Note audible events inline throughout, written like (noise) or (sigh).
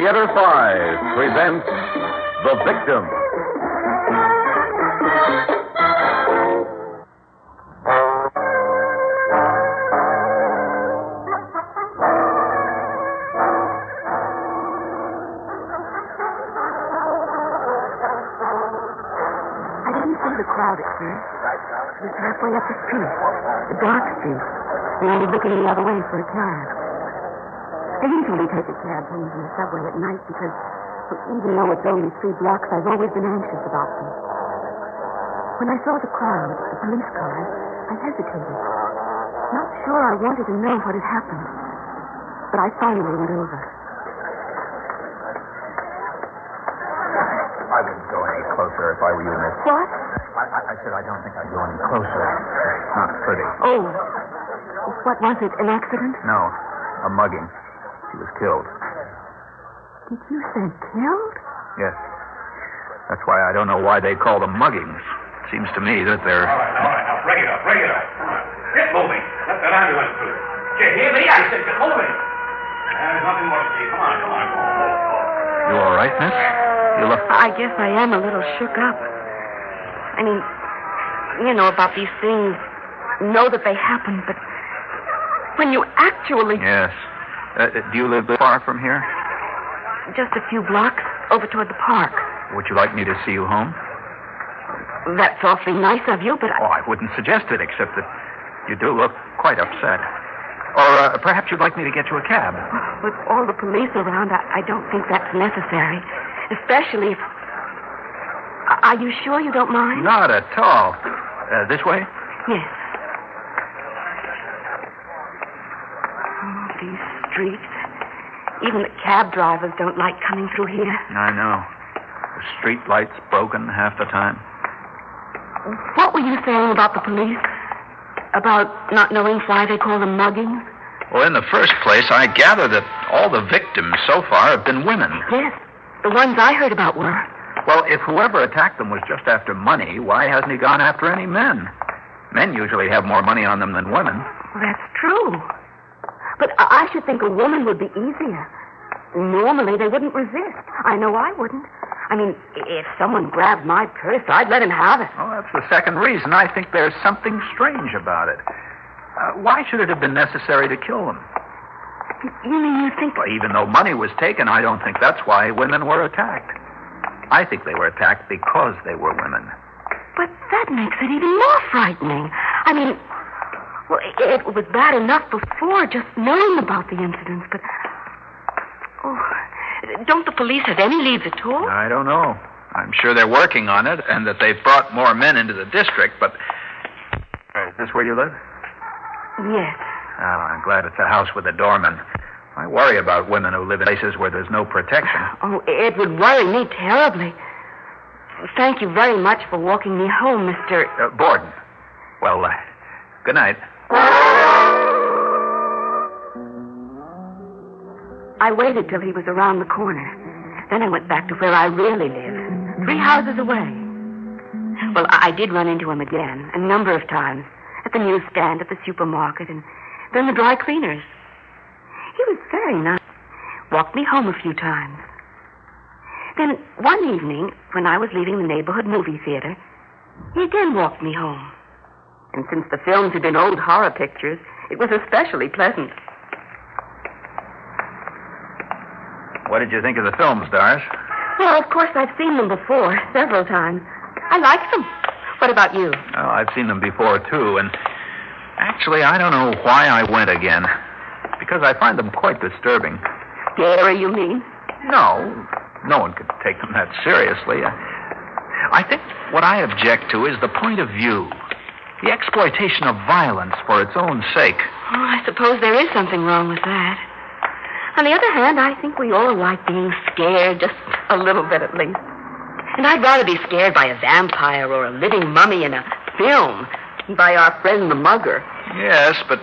Theater 5 presents The Victim. I didn't see the crowd at first. It was halfway up the street, the dark street, and I was looking the other way for a cab. I usually take a cab home from the subway at night because, even though it's only three blocks, I've always been anxious about them. When I saw the crowd, the police cars, I hesitated. Not sure I wanted to know what had happened. But I finally went over. I wouldn't go any closer if I were you, miss. What? I, I, I said I don't think I'd go any closer. It's not pretty. Oh. What was it? An accident? No, a mugging. She was killed. Did you say killed? Yes. That's why I don't know why they call them muggings. Seems to me that they're. All right, all right, now break it up, break it up. Come on. Get moving. Let that ambulance through. Did you hear me? I said get moving. There's nothing more to see. Come on, come on. You all right, miss? You look. I guess I am a little shook up. I mean, you know about these things, know that they happen, but when you actually Yes. Uh, uh, do you live far from here? just a few blocks over toward the park. Would you like me to see you home? That's awfully nice of you, but Oh, I, I wouldn't suggest it, except that you do look quite upset. Or uh, perhaps you'd like me to get you a cab. with all the police around, I, I don't think that's necessary. Especially if. Are you sure you don't mind? Not at all. Uh, this way? Yes. Oh, these streets. Even the cab drivers don't like coming through here. I know. The street lights broken half the time. What were you saying about the police? About not knowing why they call them muggings? Well, in the first place, I gather that all the victims so far have been women. Yes. The ones I heard about were. Well, if whoever attacked them was just after money, why hasn't he gone after any men? Men usually have more money on them than women. Well, that's true. But I I should think a woman would be easier. Normally, they wouldn't resist. I know I wouldn't. I mean, if someone grabbed my purse, I'd let him have it. Oh, that's the second reason. I think there's something strange about it. Uh, why should it have been necessary to kill them? You mean you think... Well, even though money was taken, I don't think that's why women were attacked. I think they were attacked because they were women. But that makes it even more frightening. I mean, well, it, it was bad enough before just knowing about the incidents, but. Oh, don't the police have any leads at all? I don't know. I'm sure they're working on it and that they've brought more men into the district, but. Uh, Is this where you live? Yes. Oh, I'm glad it's a house with a doorman. I worry about women who live in places where there's no protection. Oh, it would worry me terribly. Thank you very much for walking me home, Mr. Uh, Borden. Well, uh, good night. I waited till he was around the corner. Then I went back to where I really live, three houses away. Well, I did run into him again, a number of times, at the newsstand, at the supermarket, and then the dry cleaners. He was very nice. Walked me home a few times. Then one evening, when I was leaving the neighborhood movie theater, he again walked me home. And since the films had been old horror pictures, it was especially pleasant. What did you think of the films, Doris? Well, of course, I've seen them before, several times. I like them. What about you? Oh, I've seen them before, too, and actually, I don't know why I went again. Because I find them quite disturbing. Scary, you mean? No, no one could take them that seriously. I, I think what I object to is the point of view. The exploitation of violence for its own sake. Oh, I suppose there is something wrong with that. On the other hand, I think we all like being scared, just a little bit at least. And I'd rather be scared by a vampire or a living mummy in a film than by our friend the mugger. Yes, but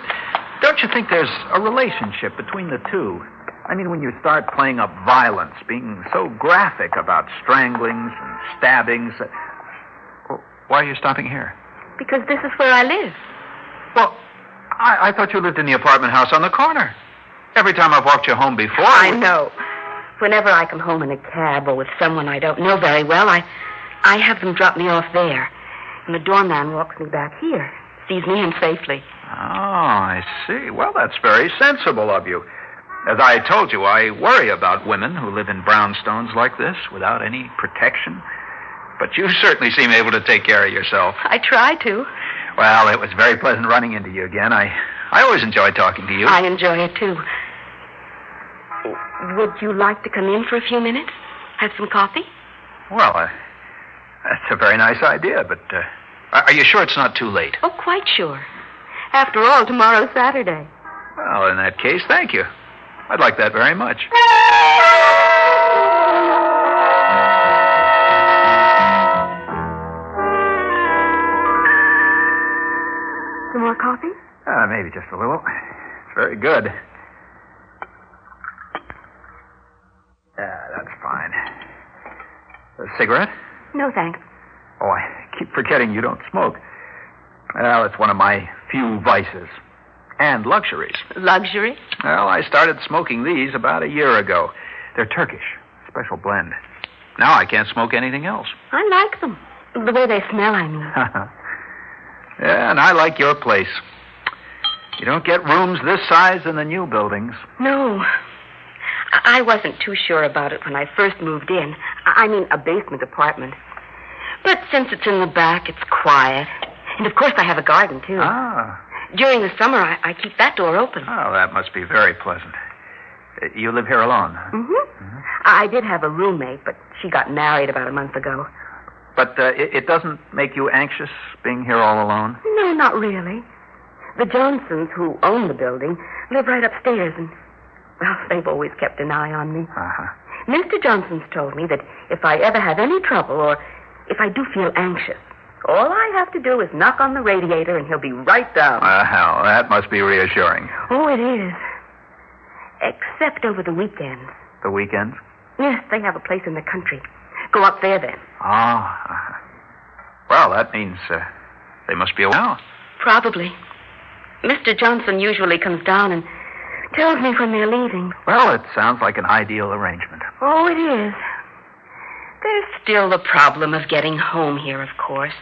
don't you think there's a relationship between the two? I mean, when you start playing up violence, being so graphic about stranglings and stabbings. uh, well, Why are you stopping here? Because this is where I live. Well, I, I thought you lived in the apartment house on the corner. Every time I've walked you home before. I know. Whenever I come home in a cab or with someone I don't know very well, I, I have them drop me off there. And the doorman walks me back here, sees me in safely. Oh, I see. Well, that's very sensible of you. As I told you, I worry about women who live in brownstones like this without any protection. But you certainly seem able to take care of yourself. I try to. Well, it was very pleasant running into you again. I, I always enjoy talking to you. I enjoy it too. Would you like to come in for a few minutes? Have some coffee? Well, uh, that's a very nice idea, but uh, are you sure it's not too late? Oh, quite sure. After all, tomorrow's Saturday. Well, in that case, thank you. I'd like that very much. Some more coffee? Uh, maybe just a little. It's very good. Yeah, that's fine. A cigarette? No, thanks. Oh, I keep forgetting you don't smoke. Well, it's one of my few vices. And luxuries. Luxury? Well, I started smoking these about a year ago. They're Turkish, special blend. Now I can't smoke anything else. I like them. The way they smell, I mean. (laughs) yeah, and I like your place. You don't get rooms this size in the new buildings. No. I wasn't too sure about it when I first moved in. I mean, a basement apartment. But since it's in the back, it's quiet. And of course, I have a garden, too. Ah, During the summer, I, I keep that door open. oh, that must be very pleasant. Uh, You live here alone? huh? Mm-hmm. I did have a roommate, but she got married about a month ago. But uh, it, it doesn't make you anxious being here all alone? No, not really. The Johnsons, who own the building, live right upstairs, and, well, they've always kept an eye on me. Uh-huh. Mr. Johnson's told me that if I ever have any trouble or if I do feel anxious, all I have to do is knock on the radiator and he'll be right down. Well, that must be reassuring. oh, it is. Except over the weekends. The weekends? Yes, they have a place in the country. Go up there then. Ah. uh-huh. Well, that means uh, they must be away now. Probably. Mr. Johnson usually comes down and tells me when they're leaving. Well, it sounds like an ideal arrangement. Oh, it is. There's still the problem of getting home here, of course.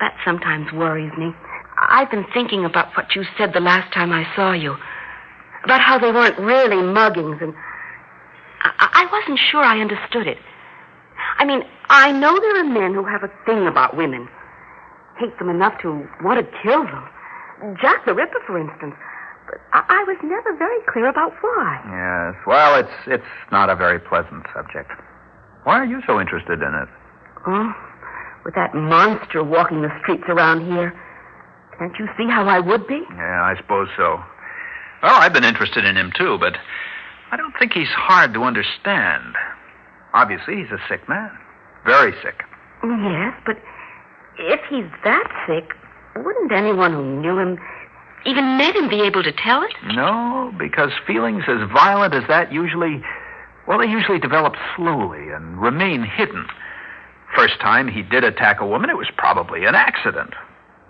That sometimes worries me. I've been thinking about what you said the last time I saw you. About how they weren't really muggings, and I, I wasn't sure I understood it. I mean, I know there are men who have a thing about women. Hate them enough to want to kill them. Jack the Ripper, for instance. But I, I was never very clear about why. Yes. Well, it's it's not a very pleasant subject. Why are you so interested in it? Oh, with that monster walking the streets around here. Can't you see how I would be? Yeah, I suppose so. Well, I've been interested in him too, but I don't think he's hard to understand. Obviously, he's a sick man. Very sick. Yes, but if he's that sick, wouldn't anyone who knew him, even him, be able to tell it? No, because feelings as violent as that usually, well, they usually develop slowly and remain hidden. First time he did attack a woman, it was probably an accident.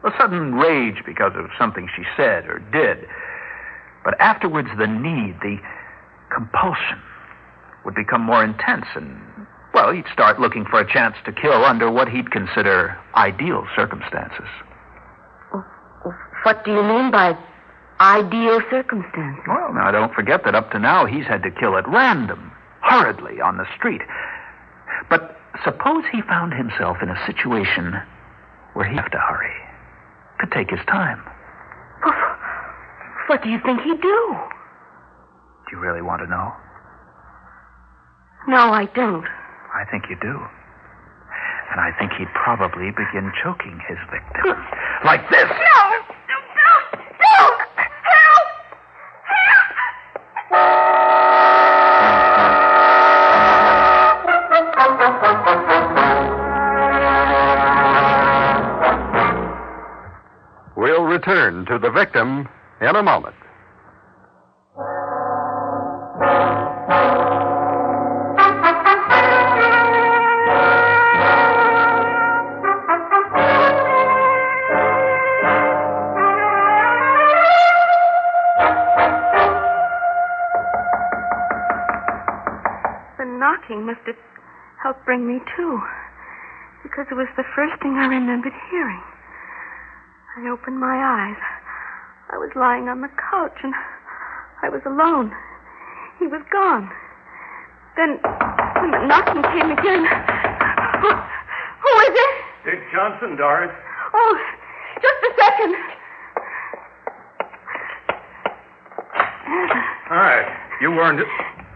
A sudden rage because of something she said or did. But afterwards, the need, the compulsion, would become more intense, and, well, he'd start looking for a chance to kill under what he'd consider ideal circumstances. What do you mean by ideal circumstances? Well, now don't forget that up to now he's had to kill at random, hurriedly on the street. But suppose he found himself in a situation where he'd have to hurry. Could take his time. What do you think he'd do? Do you really want to know? No, I don't. I think you do. And I think he'd probably begin choking his victim. (laughs) Like this. No! Return to the victim in a moment. The knocking must have helped bring me to, because it was the first thing I remembered hearing. I opened my eyes. I was lying on the couch, and I was alone. He was gone. Then, when the knocking came again, who, who is it? Dick Johnson, Doris. Oh, just a second. All right. You weren't.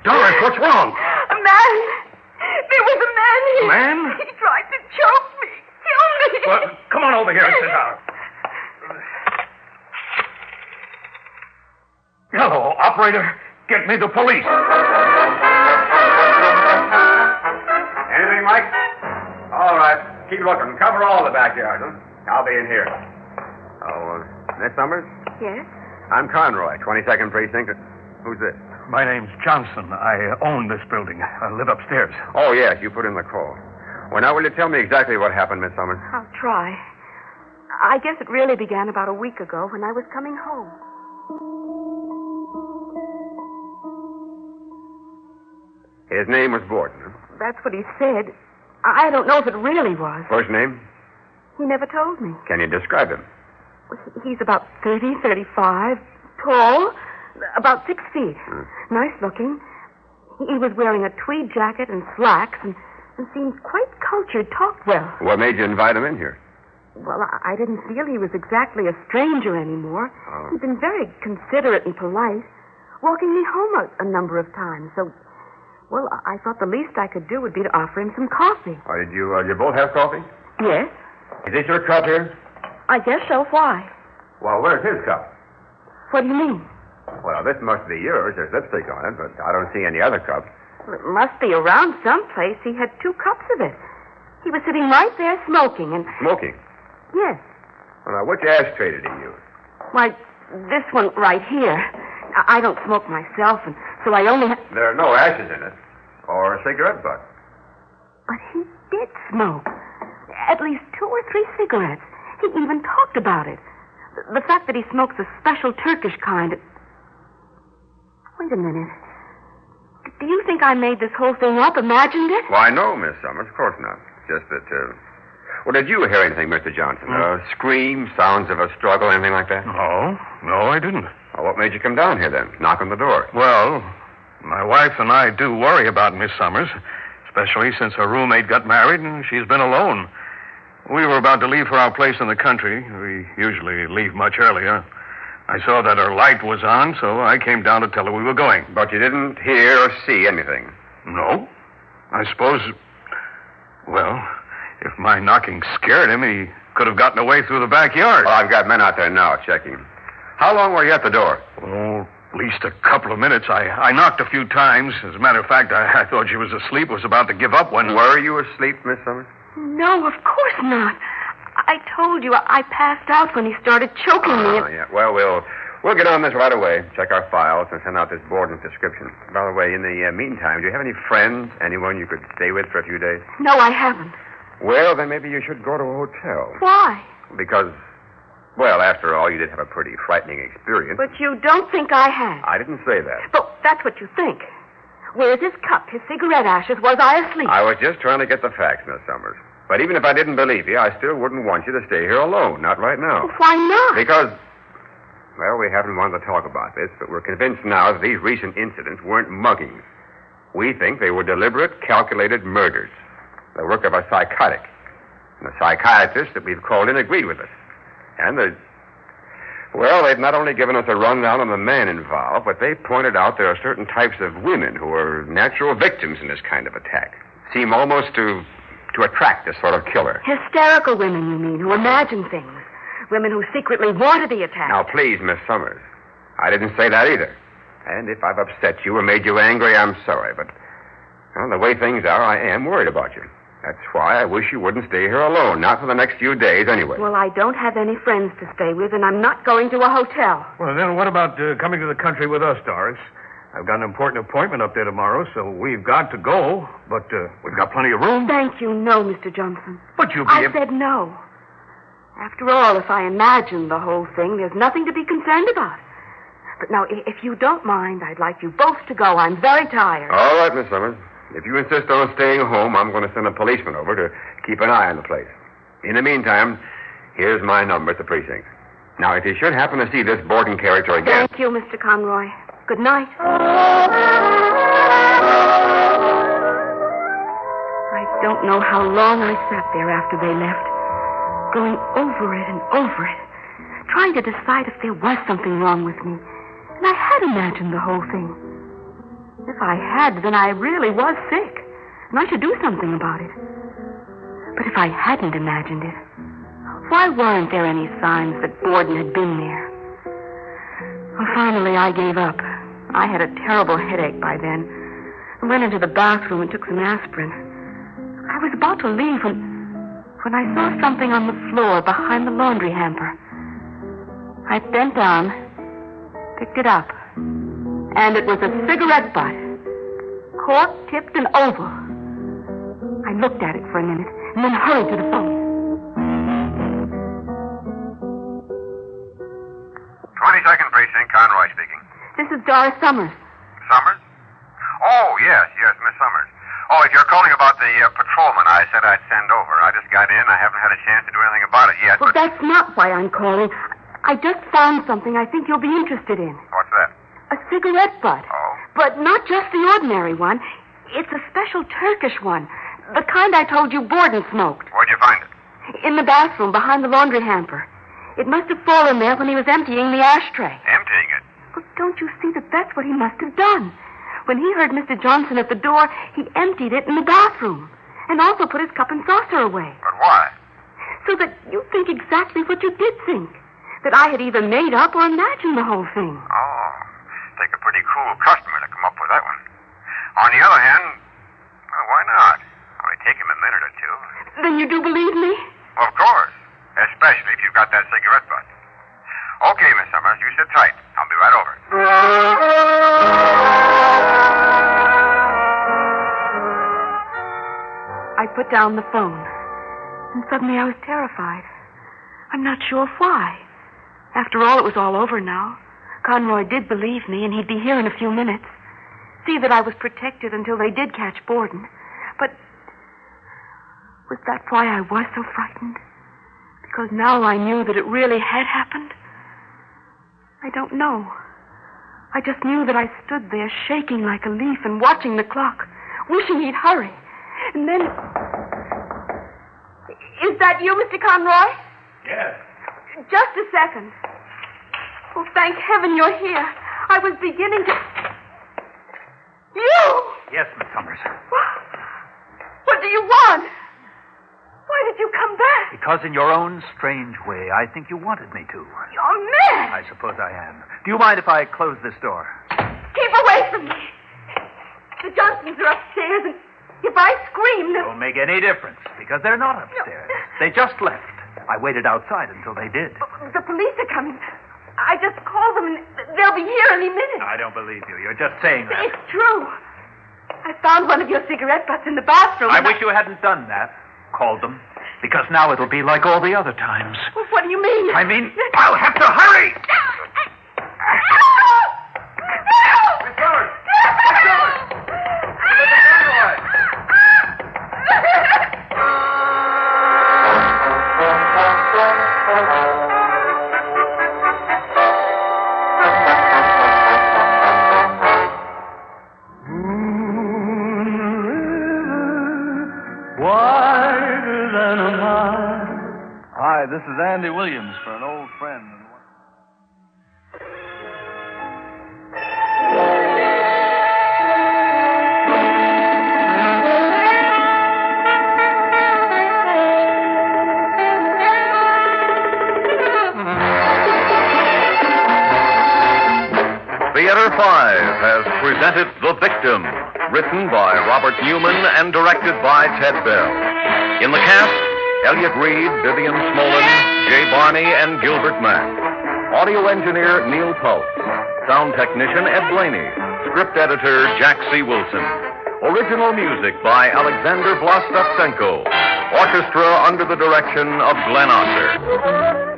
Doris, what's wrong? A man. There was a man here. A Man? He tried to choke me, kill me. Well, come on over here and sit down. Operator. Get me the police. Anything, Mike? All right. Keep looking. Cover all the backyards. huh? I'll be in here. Oh, uh, Miss Summers? Yes? I'm Conroy, 22nd Precinct. Who's this? My name's Johnson. I own this building. I live upstairs. Oh, yes, you put in the call. Well, now, will you tell me exactly what happened, Miss Summers? I'll try. I guess it really began about a week ago when I was coming home. His name was Borden. That's what he said. I don't know if it really was. First name? He never told me. Can you describe him? He's about 30, 35, tall, about six feet. Hmm. Nice looking. He was wearing a tweed jacket and slacks and, and seemed quite cultured, talked well. What made you invite him in here? Well, I I didn't feel he was exactly a stranger anymore. Oh. He'd been very considerate and polite, walking me home a, a number of times. So, well, I thought the least I could do would be to offer him some coffee. Oh, did you, uh, you both have coffee? Yes? Is this your cup here? I guess so. Why? Well, where's his cup? What do you mean? Well, this must be yours. There's lipstick on it, but I don't see any other cup. Well, it must be around someplace. He had two cups of it. He was sitting right there smoking, and Smoking. yes, Well, now, which ashtray did he use? why, this one right here. I I don't smoke myself, and so I only. Ha- There are no ashes in it. Or a cigarette butt. but he did smoke. At least two or three cigarettes. He even talked about it. The, the fact that he smokes a special Turkish kind. Wait a minute. Do you think I made this whole thing up, imagined it? Why, no, Miss Summers. Of course not. Just that, uh... Well, did you hear anything, Mr. Johnson? A scream, sounds of a struggle, anything like that? No, no, I didn't. Well, what made you come down here, then? Knock on the door. Well, my wife and I do worry about Miss Summers, especially since her roommate got married and she's been alone. We were about to leave for our place in the country. We usually leave much earlier. I saw that her light was on, so I came down to tell her we were going. But you didn't hear or see anything. No. I suppose. Well, if my knocking scared him, he could have gotten away through the backyard. Well, I've got men out there now checking. How long were you at the door? Oh, at least a couple of minutes. I, I knocked a few times. As a matter of fact, I, I thought she was asleep, was about to give up when. Were you asleep, Miss Summers? No, of course not. I told you I I passed out when he started choking me. Oh, yeah. Well, we'll we'll get on this right away. Check our files and send out this Borden's description. By the way, in the uh, meantime, do you have any friends, anyone you could stay with for a few days? No, I haven't. Well, then maybe you should go to a hotel. Why? Because, well, after all, you did have a pretty frightening experience. But you don't think I have. I didn't say that. But that's what you think. Where's his cup, his cigarette ashes? Was I asleep? I was just trying to get the facts, Miss Summers. But even if I didn't believe you, I still wouldn't want you to stay here alone. Not right now. Why not? Because, well, we haven't wanted to talk about this, but we're convinced now that these recent incidents weren't muggings. We think they were deliberate, calculated murders. The work of a psychotic. And the psychiatrist that we've called in agreed with us. And the. Well, they've not only given us a rundown on the man involved, but they pointed out there are certain types of women who are natural victims in this kind of attack. Seem almost to to attract this sort of killer. Hysterical women, you mean, who imagine things. Women who secretly wanted the attack. Now, please, Miss Summers. I didn't say that either. And if I've upset you or made you angry, I'm sorry. But, well, the way things are, I am worried about you. That's why I wish you wouldn't stay here alone. Not for the next few days, anyway. Well, I don't have any friends to stay with, and I'm not going to a hotel. Well, then what about uh, coming to the country with us, Doris? I've got an important appointment up there tomorrow, so we've got to go. But uh, we've got plenty of room. Thank you, no, Mr. Johnson. But you'll be I said no. After all, if I imagine the whole thing, there's nothing to be concerned about. But now, if you don't mind, I'd like you both to go. I'm very tired. All right, Miss Summers. If you insist on staying home, I'm going to send a policeman over to keep an eye on the place. In the meantime, here's my number at the precinct. Now, if you should happen to see this Borden character again. Thank you, Mr. Conroy. Good night. I don't know how long I sat there after they left, going over it and over it, trying to decide if there was something wrong with me. And I had imagined the whole thing. If I had, then I really was sick, and I should do something about it. But if I hadn't imagined it, why weren't there any signs that Borden had been there? Well, finally, I gave up. I had a terrible headache by then. I went into the bathroom and took some aspirin. I was about to leave when, when I saw something on the floor behind the laundry hamper. I bent down, picked it up, and it was a cigarette butt, cork tipped and oval. I looked at it for a minute and then hurried to the phone. 22nd Precinct, Conroy speaking. This is Doris Summers. Summers? Oh, yes, yes, Miss Summers. Oh, if you're calling about the uh, patrolman I said I'd send over, I just got in. I haven't had a chance to do anything about it yet. Well, but that's not why I'm calling. I just found something I think you'll be interested in. that? A cigarette butt. Oh, But not just the ordinary one. It's a special Turkish one. The kind I told you Borden smoked. where'd you find it? In the bathroom behind the laundry hamper. It must have fallen there when he was emptying the ashtray. Emptying it. Well, don't you see that that's what he must have done? When he heard Mr. Johnson at the door, he emptied it in the bathroom. And also put his cup and saucer away. But why? So that you think exactly what you did think. That I had either made up or imagined the whole thing. Oh, take a pretty cool customer to come up with that one. On the other hand, well, why not? Only take him a minute or two. Then you do believe me? Of course. Especially if you've got that cigarette butt. Okay, Miss Summers, you sit tight. I'll be right over. I put down the phone, and suddenly I was terrified. I'm not sure why. After all, it was all over now. Conroy did believe me, and he'd be here in a few minutes. See that I was protected until they did catch Borden. But was that why I was so frightened? Because now I knew that it really had happened? I don't know. I just knew that I stood there shaking like a leaf and watching the clock, wishing he'd hurry. And then. Is that you, Mr. Conroy? Yes. Just a second. Oh, thank heaven you're here. I was beginning to. You! Yes, Miss Summers. What What do you want? Why did you come back? Because in your own strange way, I think you wanted me to. You're mad. I suppose I am. Do you mind if I close this door? Keep away from me. The Johnsons are upstairs, and if I scream, they'll. Won't make any difference because they're not upstairs. They just left. I waited outside until they did. Oh, the police are coming. I just called them, and they'll be here any minute. I don't believe you. You're just saying that. It's true. I found one of your cigarette butts in the bathroom. I wish you hadn't done that. Called them. Because now it'll be like all the other times. Well, What do you mean? I mean, I'll have to hurry. (laughs) Theater 5 has presented The Victim, written by Robert Newman and directed by Ted Bell. In the cast, Elliott Reid, Vivian Smolin, Jay Barney, and Gilbert Mack. Audio engineer Neil Pulse. Sound technician Ed Blaney. Script editor Jack C. Wilson. Original music by Alexander Vlastotsenko. Orchestra under the direction of Glenn Osser.